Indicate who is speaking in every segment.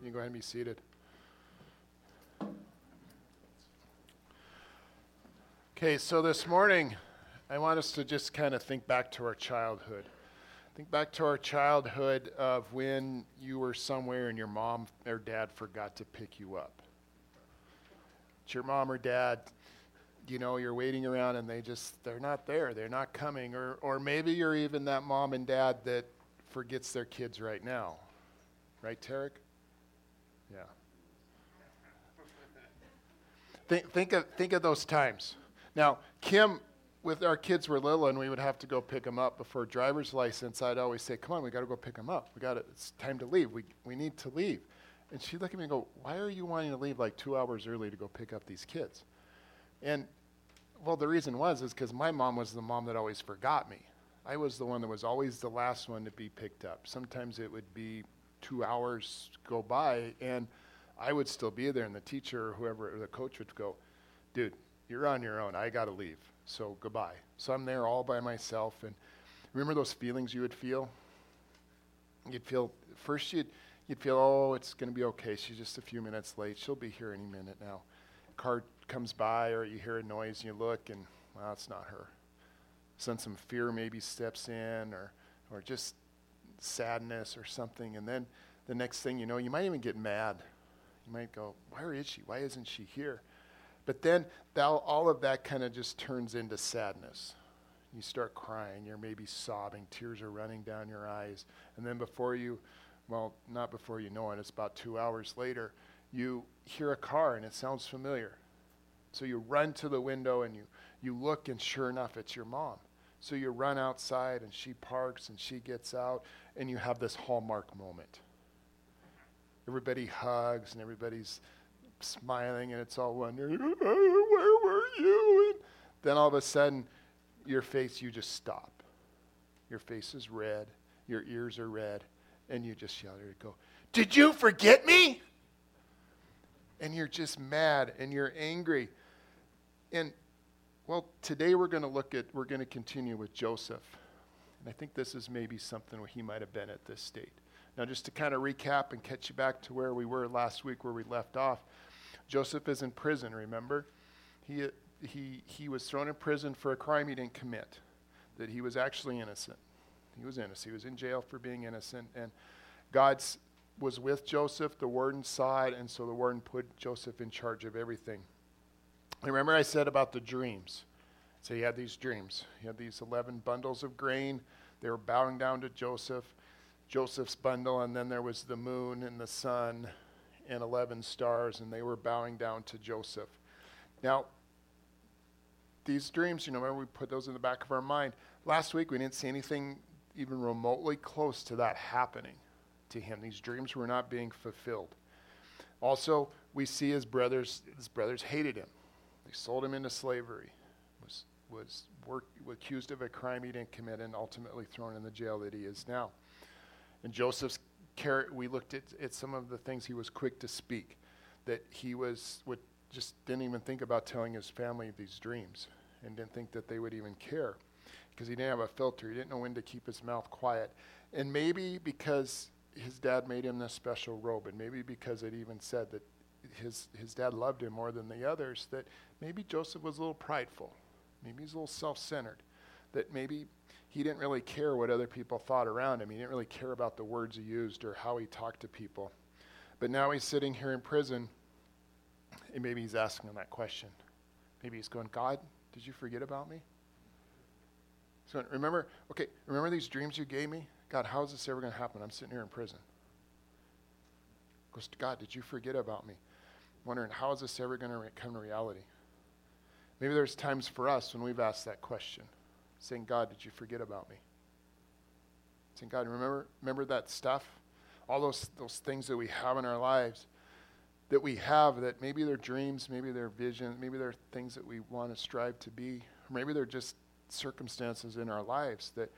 Speaker 1: You can go ahead and be seated. Okay, so this morning, I want us to just kind of think back to our childhood. Think back to our childhood of when you were somewhere and your mom or dad forgot to pick you up. It's your mom or dad, you know, you're waiting around and they just, they're not there, they're not coming. Or, or maybe you're even that mom and dad that forgets their kids right now. Right, Tarek? Yeah. Think, think, of, think of those times. Now, Kim with our kids were little and we would have to go pick them up before driver's license, I'd always say, "Come on, we got to go pick them up. We got it's time to leave. We we need to leave." And she'd look at me and go, "Why are you wanting to leave like 2 hours early to go pick up these kids?" And well, the reason was is cuz my mom was the mom that always forgot me. I was the one that was always the last one to be picked up. Sometimes it would be 2 hours go by and I would still be there and the teacher or whoever or the coach would go, "Dude, you're on your own. I got to leave." so goodbye. So I'm there all by myself. And remember those feelings you would feel? You'd feel, first you'd, you'd feel, oh, it's going to be okay. She's just a few minutes late. She'll be here any minute now. Car comes by, or you hear a noise, and you look, and, well, it's not her. Then some fear maybe steps in, or, or just sadness or something. And then the next thing you know, you might even get mad. You might go, where is she? Why isn't she here? But then all of that kind of just turns into sadness. You start crying, you're maybe sobbing, tears are running down your eyes. And then before you, well, not before you know it, it's about two hours later, you hear a car and it sounds familiar. So you run to the window and you, you look, and sure enough, it's your mom. So you run outside and she parks and she gets out, and you have this hallmark moment. Everybody hugs and everybody's smiling and it's all wondering, where were you? And then all of a sudden, your face, you just stop. Your face is red, your ears are red, and you just shout at go, Did you forget me? And you're just mad and you're angry. And well, today we're going to look at, we're going to continue with Joseph. And I think this is maybe something where he might have been at this state. Now, just to kind of recap and catch you back to where we were last week, where we left off, Joseph is in prison, remember? He, he, he was thrown in prison for a crime he didn't commit, that he was actually innocent. He was innocent. He was in jail for being innocent. And God was with Joseph. The warden saw it, and so the warden put Joseph in charge of everything. Remember, I said about the dreams. So he had these dreams. He had these 11 bundles of grain. They were bowing down to Joseph, Joseph's bundle, and then there was the moon and the sun and 11 stars, and they were bowing down to Joseph. Now, these dreams, you know, remember we put those in the back of our mind. Last week, we didn't see anything even remotely close to that happening to him. These dreams were not being fulfilled. Also, we see his brothers, his brothers hated him. They sold him into slavery, was, was, work, was accused of a crime he didn't commit, and ultimately thrown in the jail that he is now. And Joseph's we looked at, at some of the things he was quick to speak, that he was would just didn't even think about telling his family these dreams and didn't think that they would even care because he didn't have a filter. He didn't know when to keep his mouth quiet. And maybe because his dad made him this special robe, and maybe because it even said that his, his dad loved him more than the others, that maybe Joseph was a little prideful. Maybe he's a little self centered. That maybe he didn't really care what other people thought around him. He didn't really care about the words he used or how he talked to people. But now he's sitting here in prison, and maybe he's asking him that question. Maybe he's going, God, did you forget about me? So remember, okay, remember these dreams you gave me? God, how is this ever going to happen? I'm sitting here in prison. Goes, God, did you forget about me? Wondering, how is this ever going to come to reality? Maybe there's times for us when we've asked that question saying, God, did you forget about me? Saying, God, remember, remember that stuff? All those, those things that we have in our lives that we have that maybe they're dreams, maybe they're visions, maybe they're things that we want to strive to be, or maybe they're just circumstances in our lives that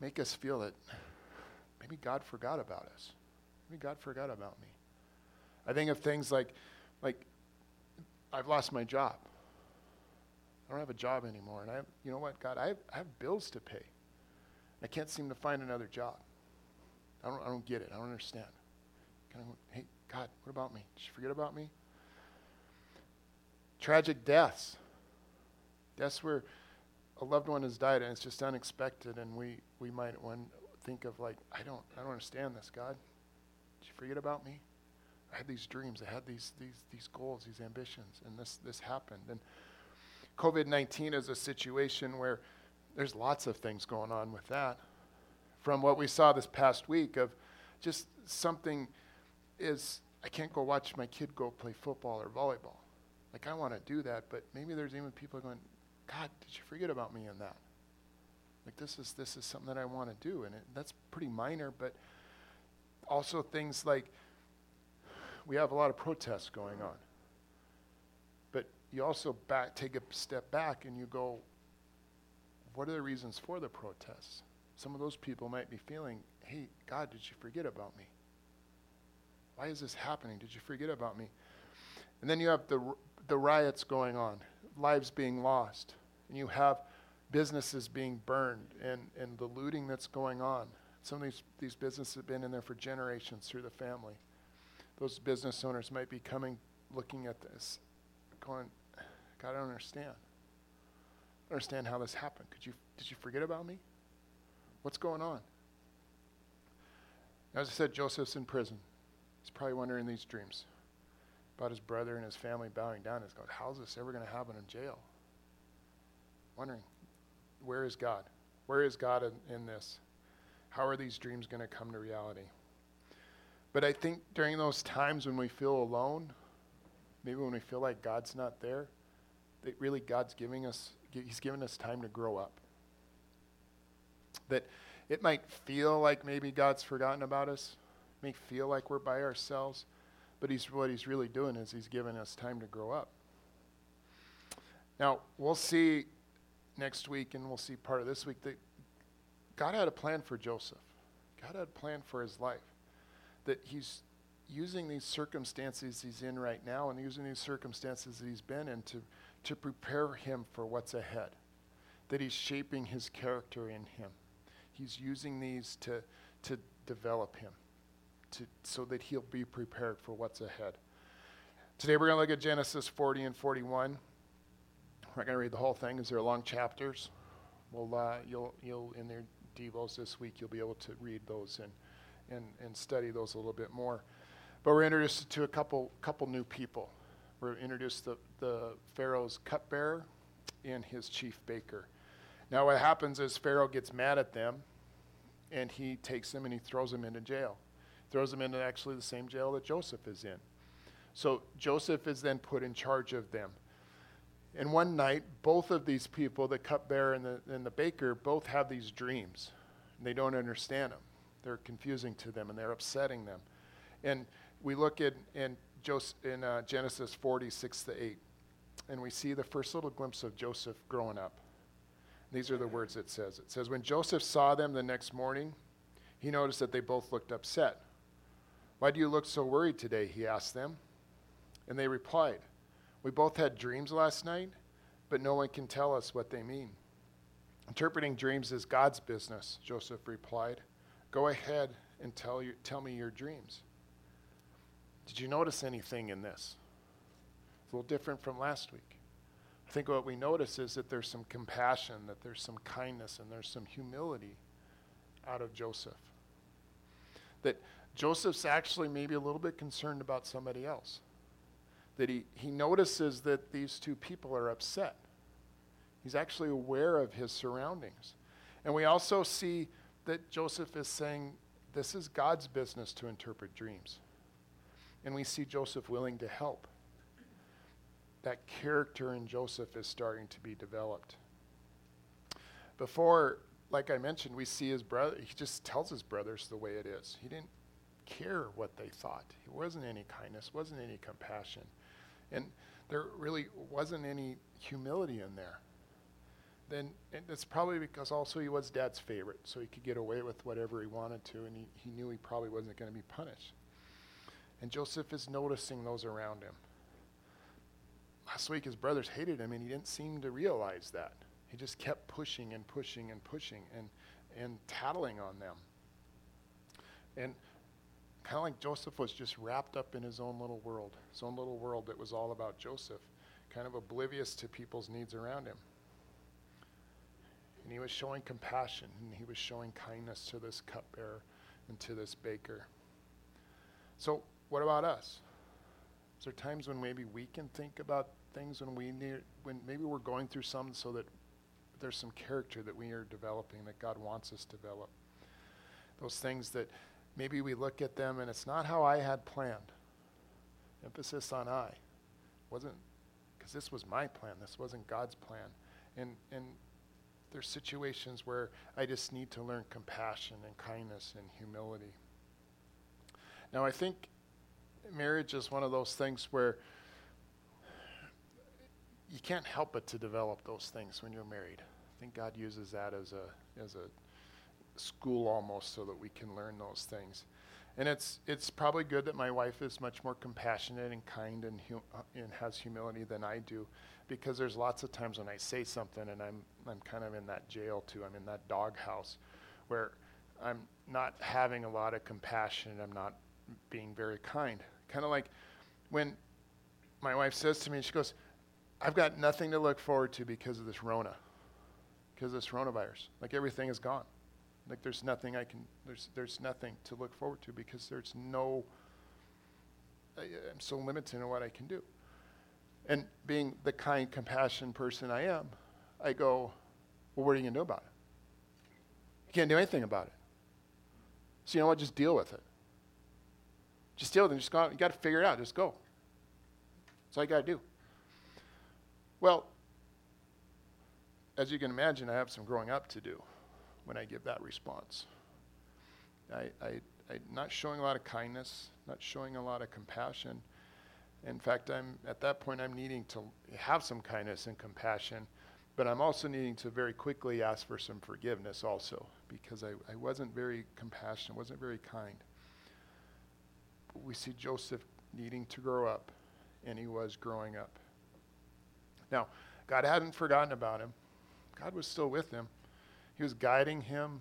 Speaker 1: make us feel that maybe God forgot about us. Maybe God forgot about me. I think of things like, like I've lost my job. I don't have a job anymore. And I, you know what, God, I have, I have bills to pay. I can't seem to find another job. I don't, I don't get it. I don't understand. Kind of, hey, God, what about me? Did you forget about me? Tragic deaths. Deaths where a loved one has died and it's just unexpected, and we, we might one think of like, I don't I don't understand this, God. Did you forget about me? I had these dreams, I had these these these goals, these ambitions, and this this happened. And COVID nineteen is a situation where there's lots of things going on with that. From what we saw this past week of just something is I can't go watch my kid go play football or volleyball. Like I want to do that, but maybe there's even people going, God, did you forget about me in that? Like this is this is something that I want to do, and it, that's pretty minor, but also things like we have a lot of protests going on. You also back take a step back and you go, what are the reasons for the protests? Some of those people might be feeling, hey, God, did you forget about me? Why is this happening? Did you forget about me? And then you have the, the riots going on, lives being lost, and you have businesses being burned and, and the looting that's going on. Some of these, these businesses have been in there for generations through the family. Those business owners might be coming, looking at this, going, I don't understand. I don't understand how this happened. Could you, did you forget about me? What's going on? As I said, Joseph's in prison. He's probably wondering these dreams about his brother and his family bowing down. He's going, How is this ever going to happen in jail? Wondering, where is God? Where is God in, in this? How are these dreams going to come to reality? But I think during those times when we feel alone, maybe when we feel like God's not there, that really God's giving us, He's giving us time to grow up. That it might feel like maybe God's forgotten about us, it may feel like we're by ourselves, but he's, what He's really doing is He's giving us time to grow up. Now, we'll see next week, and we'll see part of this week, that God had a plan for Joseph. God had a plan for his life. That he's using these circumstances he's in right now and using these circumstances that he's been in to, to prepare him for what's ahead. That he's shaping his character in him. He's using these to, to develop him to, so that he'll be prepared for what's ahead. Today we're going to look at Genesis 40 and 41. We're not going to read the whole thing because they're long chapters. Well, uh, you'll, you'll, in their devos this week, you'll be able to read those and, and, and study those a little bit more. But we're introduced to a couple, couple new people. We're introduced to the Pharaoh's cupbearer and his chief baker. Now, what happens is Pharaoh gets mad at them, and he takes them and he throws them into jail. Throws them into actually the same jail that Joseph is in. So Joseph is then put in charge of them. And one night, both of these people, the cupbearer and the, and the baker, both have these dreams. And they don't understand them. They're confusing to them and they're upsetting them. And we look at in, Joseph, in uh, Genesis 46 to 8, and we see the first little glimpse of Joseph growing up. These are the words it says. It says, When Joseph saw them the next morning, he noticed that they both looked upset. Why do you look so worried today? He asked them. And they replied, we both had dreams last night, but no one can tell us what they mean. Interpreting dreams is God's business, Joseph replied. Go ahead and tell, you, tell me your dreams. Did you notice anything in this? It's a little different from last week. I think what we notice is that there's some compassion, that there's some kindness, and there's some humility out of Joseph. That Joseph's actually maybe a little bit concerned about somebody else that he, he notices that these two people are upset. He's actually aware of his surroundings. And we also see that Joseph is saying, This is God's business to interpret dreams. And we see Joseph willing to help. That character in Joseph is starting to be developed. Before, like I mentioned, we see his brother, he just tells his brothers the way it is. He didn't care what they thought. There wasn't any kindness, wasn't any compassion. And there really wasn't any humility in there. Then it's probably because also he was dad's favorite, so he could get away with whatever he wanted to, and he, he knew he probably wasn't going to be punished. And Joseph is noticing those around him. Last week, his brothers hated him, and he didn't seem to realize that. He just kept pushing and pushing and pushing and, and tattling on them. And kind of like Joseph was just wrapped up in his own little world, his own little world that was all about Joseph, kind of oblivious to people's needs around him. And he was showing compassion and he was showing kindness to this cupbearer and to this baker. So, what about us? Is there times when maybe we can think about things when we need, when maybe we're going through some so that there's some character that we are developing that God wants us to develop? Those things that maybe we look at them and it's not how I had planned. Emphasis on I. Wasn't because this was my plan. This wasn't God's plan. And and there's situations where I just need to learn compassion and kindness and humility. Now I think marriage is one of those things where you can't help but to develop those things when you're married. I think God uses that as a as a school almost so that we can learn those things. And it's, it's probably good that my wife is much more compassionate and kind and, hum- uh, and has humility than I do because there's lots of times when I say something and I'm, I'm kind of in that jail too. I'm in that doghouse where I'm not having a lot of compassion and I'm not being very kind. Kind of like when my wife says to me, she goes, I've got nothing to look forward to because of this Rona, because of this coronavirus. Like everything is gone. Like there's nothing I can, there's, there's nothing to look forward to because there's no, I, I'm so limited in what I can do. And being the kind, compassionate person I am, I go, well, what are you going to do about it? You can't do anything about it. So you know what? Just deal with it. Just deal with it. Just go out. You got to figure it out. Just go. That's all you got to do. Well, as you can imagine, I have some growing up to do when I give that response. I, I, I'm not showing a lot of kindness, not showing a lot of compassion. In fact, I'm at that point I'm needing to have some kindness and compassion, but I'm also needing to very quickly ask for some forgiveness also because I, I wasn't very compassionate, wasn't very kind. We see Joseph needing to grow up, and he was growing up. Now, God hadn't forgotten about him. God was still with him. He was guiding him,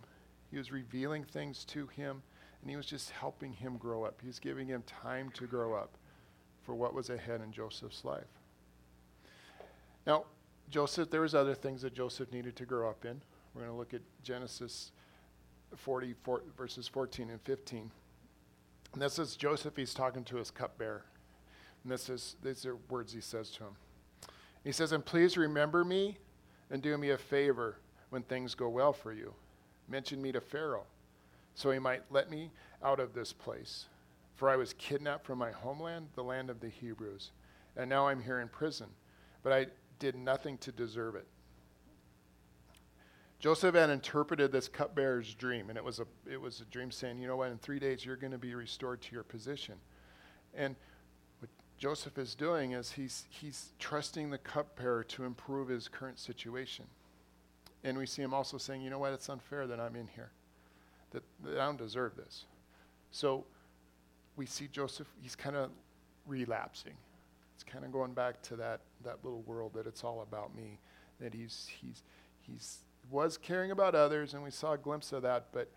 Speaker 1: he was revealing things to him, and he was just helping him grow up. He was giving him time to grow up for what was ahead in Joseph's life. Now, Joseph, there was other things that Joseph needed to grow up in. We're going to look at Genesis 40, verses 14 and 15. And this is Joseph, he's talking to his cupbearer. And this is, these are words he says to him. He says, And please remember me and do me a favor when things go well for you. Mention me to Pharaoh, so he might let me out of this place. For I was kidnapped from my homeland, the land of the Hebrews, and now I'm here in prison. But I did nothing to deserve it. Joseph had interpreted this cupbearer's dream, and it was a it was a dream saying, you know what, in three days you're going to be restored to your position. And what Joseph is doing is he's he's trusting the cupbearer to improve his current situation. And we see him also saying, you know what, it's unfair that I'm in here, that, that I don't deserve this. So we see Joseph, he's kind of relapsing. It's kind of going back to that, that little world that it's all about me, that he's, he's, he's was caring about others, and we saw a glimpse of that, but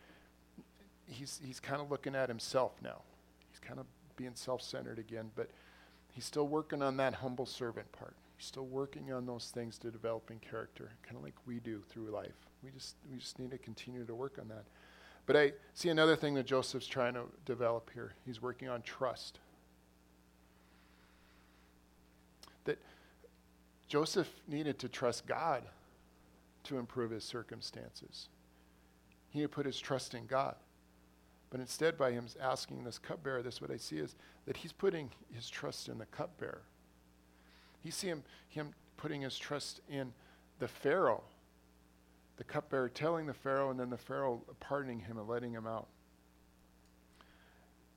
Speaker 1: he's, he's kind of looking at himself now. He's kind of being self centered again, but he's still working on that humble servant part. He's still working on those things to developing character, kind of like we do through life. We just, we just need to continue to work on that. But I see another thing that Joseph's trying to develop here. He's working on trust. That Joseph needed to trust God to improve his circumstances. He had put his trust in God. But instead, by him asking this cupbearer, this what I see is that he's putting his trust in the cupbearer. You see him, him putting his trust in the Pharaoh, the cupbearer telling the Pharaoh, and then the Pharaoh pardoning him and letting him out.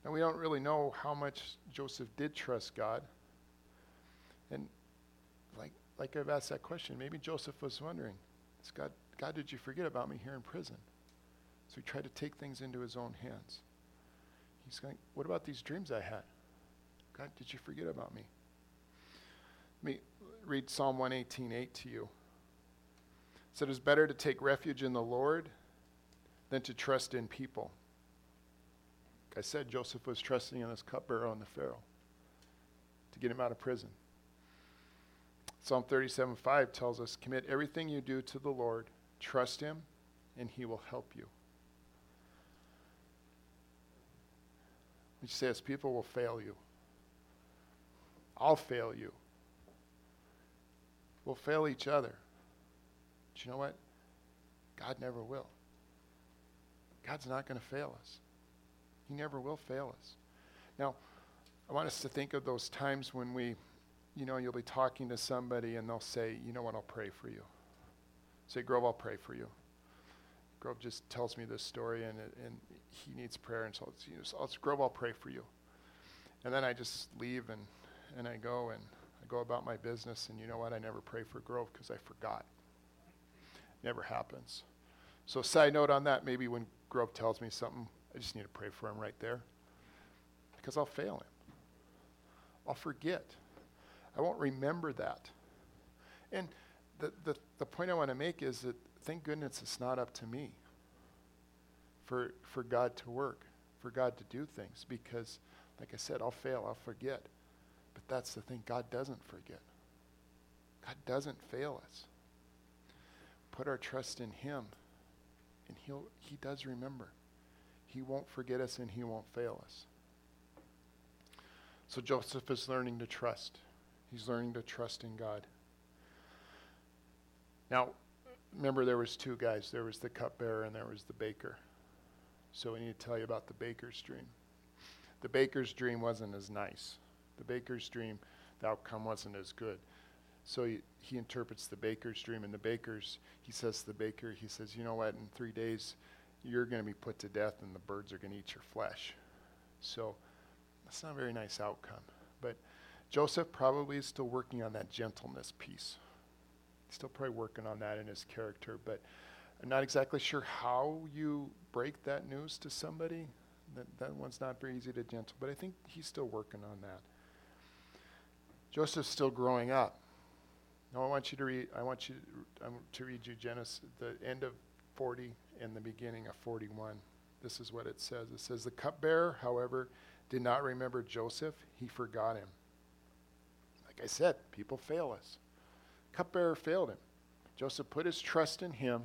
Speaker 1: Now, we don't really know how much Joseph did trust God. And like, like I've asked that question, maybe Joseph was wondering, God, God, did you forget about me here in prison? So he tried to take things into his own hands. He's going, what about these dreams I had? God, did you forget about me? Let me read Psalm 118:8 to you. It said, It is better to take refuge in the Lord than to trust in people. I said, Joseph was trusting in his cupbearer and the Pharaoh to get him out of prison. Psalm 37 5 tells us, Commit everything you do to the Lord, trust him, and he will help you. He says, People will fail you. I'll fail you. We'll fail each other. But you know what? God never will. God's not going to fail us. He never will fail us. Now, I want us to think of those times when we, you know, you'll be talking to somebody and they'll say, you know what, I'll pray for you. Say, Grove, I'll pray for you. Grove just tells me this story and, and he needs prayer. And so, it's, you know, so it's, Grove, I'll pray for you. And then I just leave and, and I go and I go about my business. And you know what? I never pray for Grove because I forgot. Never happens. So, side note on that, maybe when Grove tells me something, I just need to pray for him right there because I'll fail him. I'll forget. I won't remember that. And the, the, the point I want to make is that thank goodness it's not up to me for, for God to work, for God to do things because, like I said, I'll fail, I'll forget. But that's the thing God doesn't forget, God doesn't fail us. Put our trust in Him, and he'll, He does remember. He won't forget us and He won't fail us. So Joseph is learning to trust. He's learning to trust in God. Now, remember there was two guys. There was the cupbearer and there was the baker. So we need to tell you about the baker's dream. The baker's dream wasn't as nice. The baker's dream, the outcome wasn't as good. So he, he interprets the baker's dream, and the baker's, he says to the baker, he says, you know what, in three days, you're going to be put to death and the birds are going to eat your flesh. So that's not a very nice outcome. Joseph probably is still working on that gentleness piece. He's still probably working on that in his character, but I'm not exactly sure how you break that news to somebody. That, that one's not very easy to gentle, but I think he's still working on that. Joseph's still growing up. Now I want you to read. I want you to, to read you Genesis, the end of 40 and the beginning of 41. This is what it says. It says the cupbearer, however, did not remember Joseph. He forgot him. I said, people fail us. Cupbearer failed him. Joseph put his trust in him,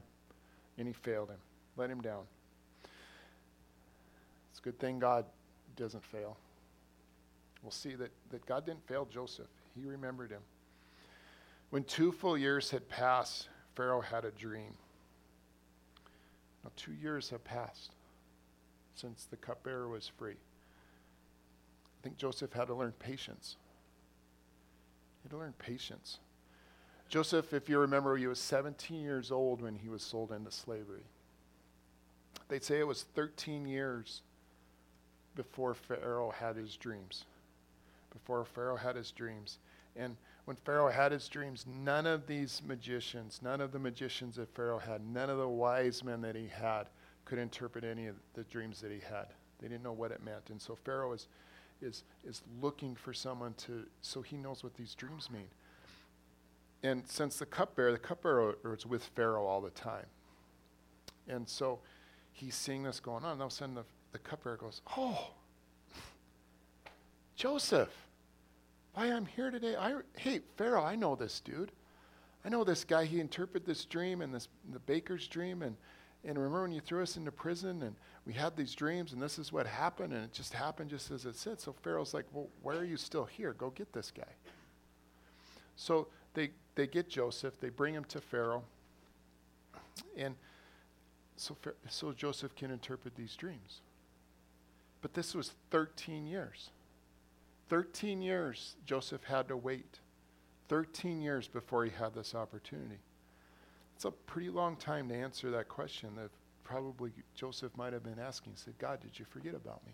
Speaker 1: and he failed him. Let him down. It's a good thing God doesn't fail. We'll see that, that God didn't fail Joseph. He remembered him. When two full years had passed, Pharaoh had a dream. Now, two years have passed since the cupbearer was free. I think Joseph had to learn patience. Had to learn patience. Joseph, if you remember, he was 17 years old when he was sold into slavery. They'd say it was 13 years before Pharaoh had his dreams. Before Pharaoh had his dreams. And when Pharaoh had his dreams, none of these magicians, none of the magicians that Pharaoh had, none of the wise men that he had could interpret any of the dreams that he had. They didn't know what it meant. And so Pharaoh is, is, is looking for someone to, so he knows what these dreams mean. And since the cupbearer, the cupbearer is with Pharaoh all the time. And so he's seeing this going on. And all of a sudden the, the cupbearer goes, Oh, Joseph why I'm here today. I, hey, Pharaoh, I know this dude. I know this guy. He interpreted this dream and this the baker's dream. And, and remember when you threw us into prison and we had these dreams and this is what happened and it just happened just as it said. So Pharaoh's like, well, why are you still here? Go get this guy. So they, they get Joseph. They bring him to Pharaoh. And so, so Joseph can interpret these dreams. But this was 13 years. 13 years Joseph had to wait. 13 years before he had this opportunity. It's a pretty long time to answer that question that probably Joseph might have been asking. He said, God, did you forget about me?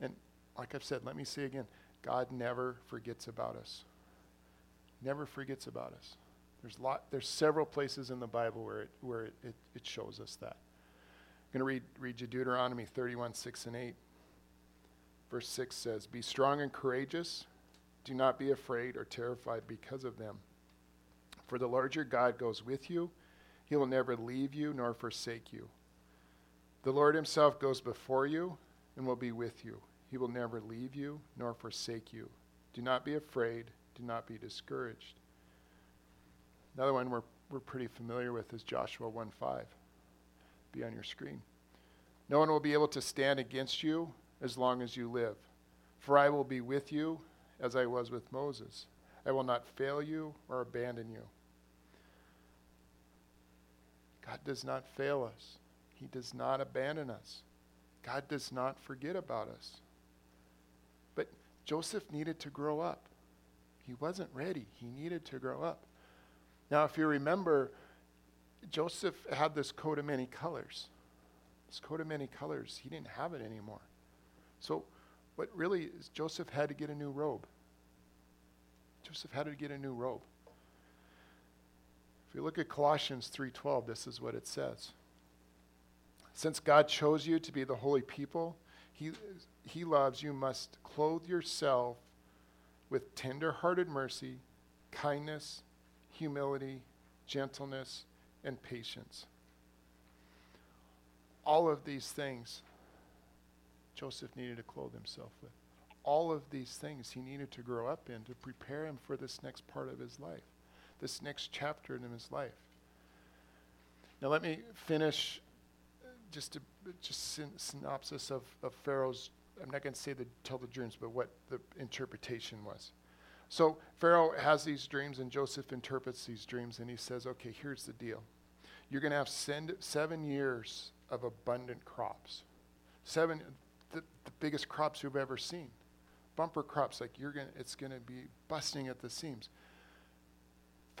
Speaker 1: And like I've said, let me say again God never forgets about us. Never forgets about us. There's, lot, there's several places in the Bible where it, where it, it, it shows us that. I'm going to read, read you Deuteronomy 31, 6 and 8. Verse 6 says, Be strong and courageous. Do not be afraid or terrified because of them. For the Lord your God goes with you. He will never leave you nor forsake you. The Lord Himself goes before you and will be with you. He will never leave you nor forsake you. Do not be afraid. Do not be discouraged. Another one we're, we're pretty familiar with is Joshua 1 5. Be on your screen. No one will be able to stand against you as long as you live. For I will be with you as I was with Moses. I will not fail you or abandon you. God does not fail us. He does not abandon us. God does not forget about us. But Joseph needed to grow up. He wasn't ready. He needed to grow up. Now, if you remember, Joseph had this coat of many colors. This coat of many colors, he didn't have it anymore. So, what really is, Joseph had to get a new robe. Joseph had to get a new robe. If you look at Colossians 3:12, this is what it says. Since God chose you to be the holy people, he, he loves you, must clothe yourself with tender-hearted mercy, kindness, humility, gentleness, and patience. All of these things Joseph needed to clothe himself with. All of these things he needed to grow up in to prepare him for this next part of his life, this next chapter in his life. Now, let me finish uh, just a just syn- synopsis of, of Pharaoh's. I'm not going to say the tell the dreams, but what the interpretation was. So Pharaoh has these dreams, and Joseph interprets these dreams, and he says, "Okay, here's the deal. You're going to have send, seven years of abundant crops. Seven, the, the biggest crops you've ever seen. Bumper crops, like you're going, it's going to be busting at the seams.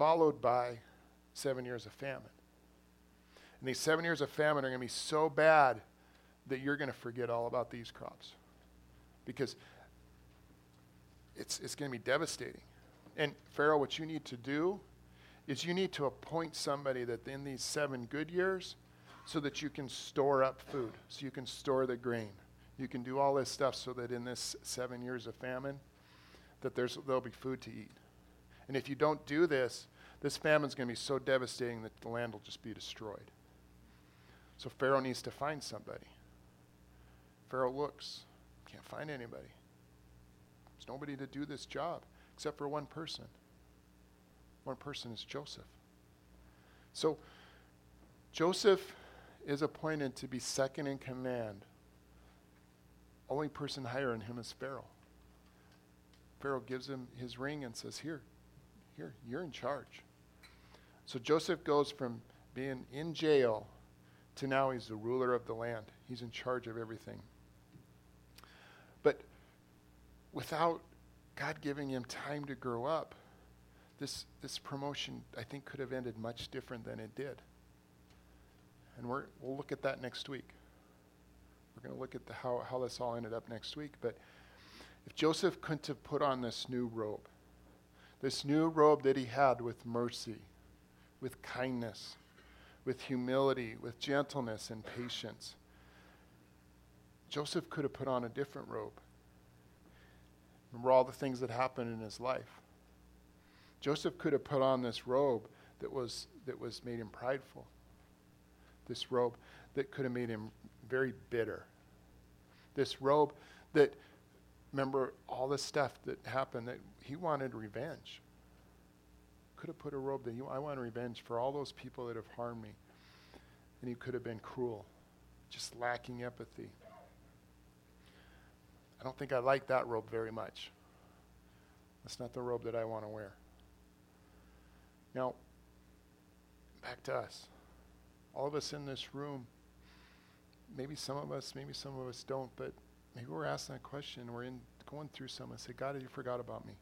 Speaker 1: Followed by seven years of famine." And these seven years of famine are going to be so bad that you're going to forget all about these crops because it's, it's going to be devastating. And Pharaoh, what you need to do is you need to appoint somebody that in these seven good years so that you can store up food, so you can store the grain. You can do all this stuff so that in this seven years of famine, that there's, there'll be food to eat. And if you don't do this, this famine's going to be so devastating that the land will just be destroyed. So Pharaoh needs to find somebody. Pharaoh looks, can't find anybody. There's nobody to do this job except for one person. One person is Joseph. So Joseph is appointed to be second in command. Only person higher than him is Pharaoh. Pharaoh gives him his ring and says, Here, here, you're in charge. So Joseph goes from being in jail to now he's the ruler of the land. He's in charge of everything. But without God giving him time to grow up, this, this promotion, I think, could have ended much different than it did. And we're, we'll look at that next week. We're going to look at the, how, how this all ended up next week. But if Joseph couldn't have put on this new robe, this new robe that he had with mercy, with kindness, with humility, with gentleness and patience. Joseph could have put on a different robe. Remember all the things that happened in his life. Joseph could have put on this robe that was, that was made him prideful. This robe that could have made him very bitter. This robe that, remember all the stuff that happened, that he wanted revenge could have put a robe that you, I want revenge for all those people that have harmed me. And he could have been cruel, just lacking empathy. I don't think I like that robe very much. That's not the robe that I want to wear. Now, back to us. All of us in this room, maybe some of us, maybe some of us don't, but maybe we're asking that question. We're in going through some and say, God, you forgot about me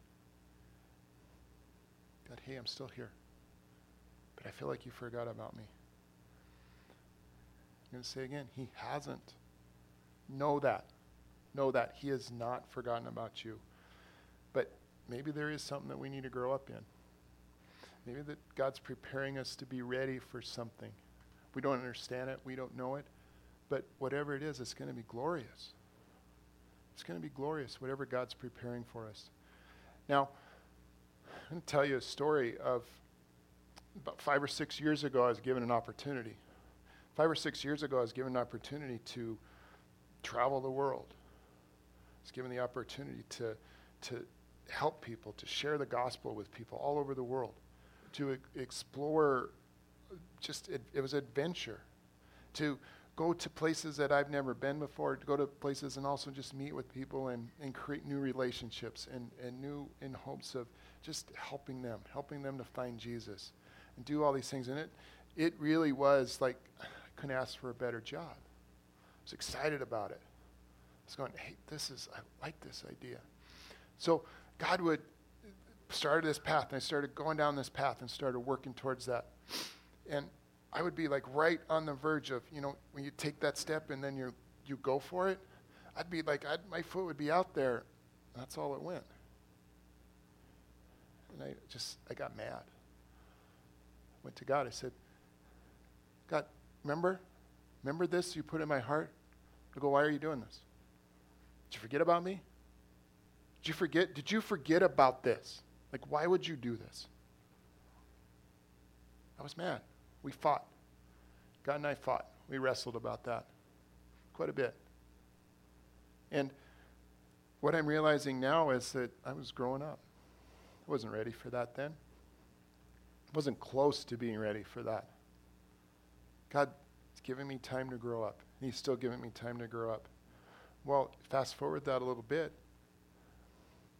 Speaker 1: that, hey, I'm still here. But I feel like you forgot about me. I'm going to say again, he hasn't. Know that. Know that. He has not forgotten about you. But maybe there is something that we need to grow up in. Maybe that God's preparing us to be ready for something. We don't understand it, we don't know it, but whatever it is, it's going to be glorious. It's going to be glorious, whatever God's preparing for us. Now, To tell you a story of about five or six years ago, I was given an opportunity. Five or six years ago, I was given an opportunity to travel the world. I was given the opportunity to, to help people, to share the gospel with people all over the world, to e- explore just, it, it was adventure, to go to places that I've never been before, to go to places and also just meet with people and, and create new relationships and, and new in hopes of just helping them, helping them to find Jesus and do all these things. And it, it really was like, I couldn't ask for a better job. I was excited about it. I was going, hey, this is, I like this idea. So God would started this path, and I started going down this path and started working towards that. And I would be like right on the verge of, you know, when you take that step and then you you go for it, I'd be like, I'd, my foot would be out there. That's all it went. And I just, I got mad. Went to God. I said, God, remember? Remember this you put in my heart? I go, why are you doing this? Did you forget about me? Did you forget? Did you forget about this? Like, why would you do this? I was mad. We fought. God and I fought. We wrestled about that quite a bit. And what I'm realizing now is that I was growing up. I wasn't ready for that then. I wasn't close to being ready for that. God is giving me time to grow up. He's still giving me time to grow up. Well, fast forward that a little bit.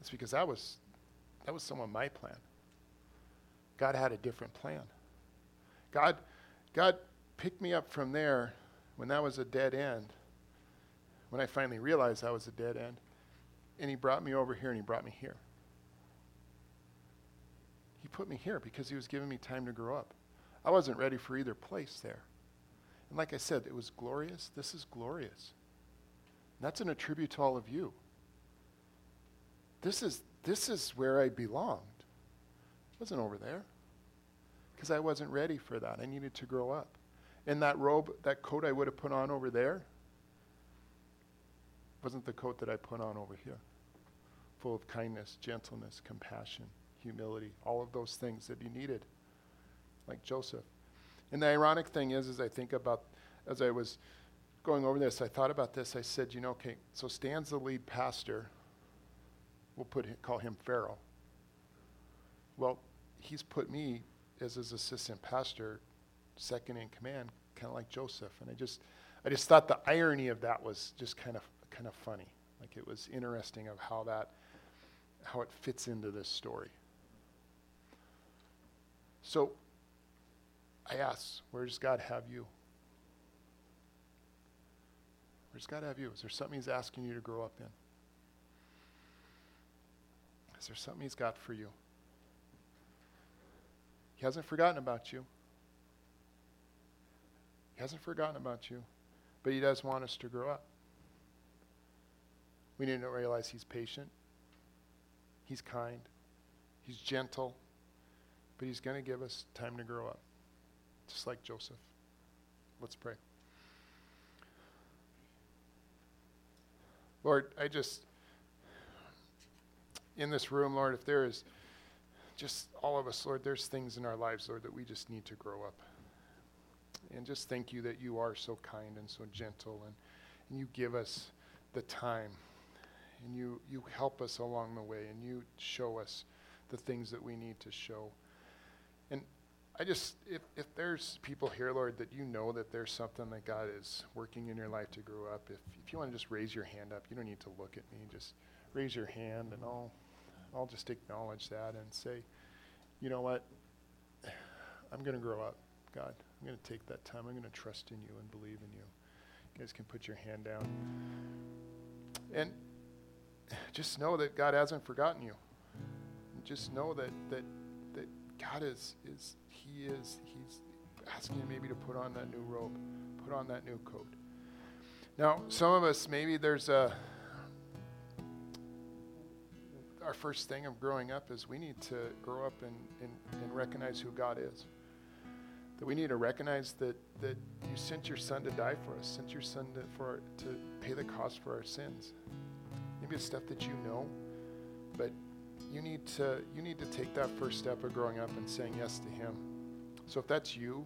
Speaker 1: It's because that was that was somewhat my plan. God had a different plan. God, God picked me up from there when that was a dead end, when I finally realized that was a dead end, and He brought me over here and He brought me here. He put me here because He was giving me time to grow up. I wasn't ready for either place there. And like I said, it was glorious. This is glorious. And that's an attribute to all of you. This is, this is where I belonged. It wasn't over there because I wasn't ready for that. I needed to grow up. And that robe, that coat I would have put on over there, wasn't the coat that I put on over here. Full of kindness, gentleness, compassion, humility, all of those things that you needed, like Joseph. And the ironic thing is, as I think about, as I was going over this, I thought about this. I said, you know, okay, so Stan's the lead pastor. We'll put him, call him Pharaoh. Well, he's put me as his assistant pastor, second in command, kind of like Joseph. And I just, I just thought the irony of that was just kind of, kind of funny. Like it was interesting of how that, how it fits into this story. So, I ask, where does God have you? Where does God have you? Is there something He's asking you to grow up in? Is there something He's got for you? He hasn't forgotten about you. He hasn't forgotten about you, but He does want us to grow up. We need to realize He's patient, He's kind, He's gentle, but He's going to give us time to grow up, just like Joseph. Let's pray. Lord, I just, in this room, Lord, if there is just all of us, Lord, there's things in our lives, Lord, that we just need to grow up. And just thank you that you are so kind and so gentle and, and you give us the time and you, you help us along the way and you show us the things that we need to show. And I just, if, if there's people here, Lord, that you know that there's something that God is working in your life to grow up, if, if you want to just raise your hand up, you don't need to look at me, just raise your hand and I'll I'll just acknowledge that and say, you know what? I'm going to grow up, God. I'm going to take that time. I'm going to trust in you and believe in you. You guys can put your hand down. And just know that God hasn't forgotten you. Just know that that that God is is He is He's asking you maybe to put on that new robe, put on that new coat. Now, some of us maybe there's a our first thing of growing up is we need to grow up and, and, and recognize who God is. That we need to recognize that, that you sent your son to die for us, sent your son to, for, to pay the cost for our sins. Maybe it's stuff that you know, but you need to you need to take that first step of growing up and saying yes to him. So if that's you,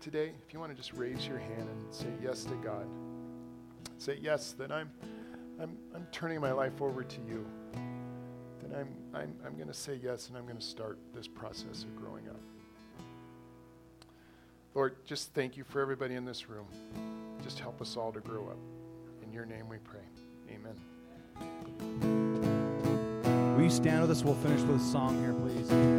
Speaker 1: today, if you want to just raise your hand and say yes to God, say yes that I'm, I'm, I'm turning my life over to you. I'm, I'm, I'm going to say yes and I'm going to start this process of growing up. Lord, just thank you for everybody in this room. Just help us all to grow up. In your name we pray. Amen.
Speaker 2: Will you stand with us? We'll finish with a song here, please.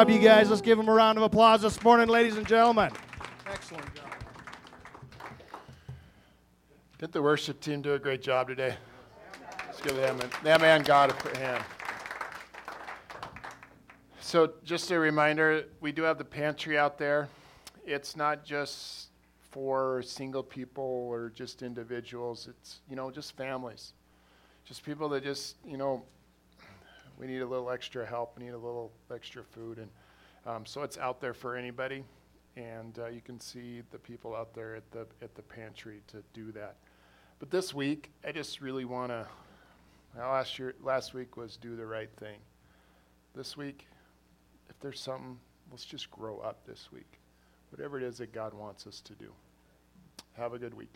Speaker 2: Job, you guys. Let's give them a round of applause this morning, ladies and gentlemen. Excellent job.
Speaker 1: Did the worship team do a great job today? Let's give them, a- them and God a hand. So, just a reminder, we do have the pantry out there. It's not just for single people or just individuals. It's you know just families, just people that just you know we need a little extra help, we need a little extra food, and um, so it's out there for anybody. And uh, you can see the people out there at the at the pantry to do that. But this week, I just really want to. Last year, last week was do the right thing. This week, if there's something, let's just grow up this week. Whatever it is that God wants us to do. Have a good week.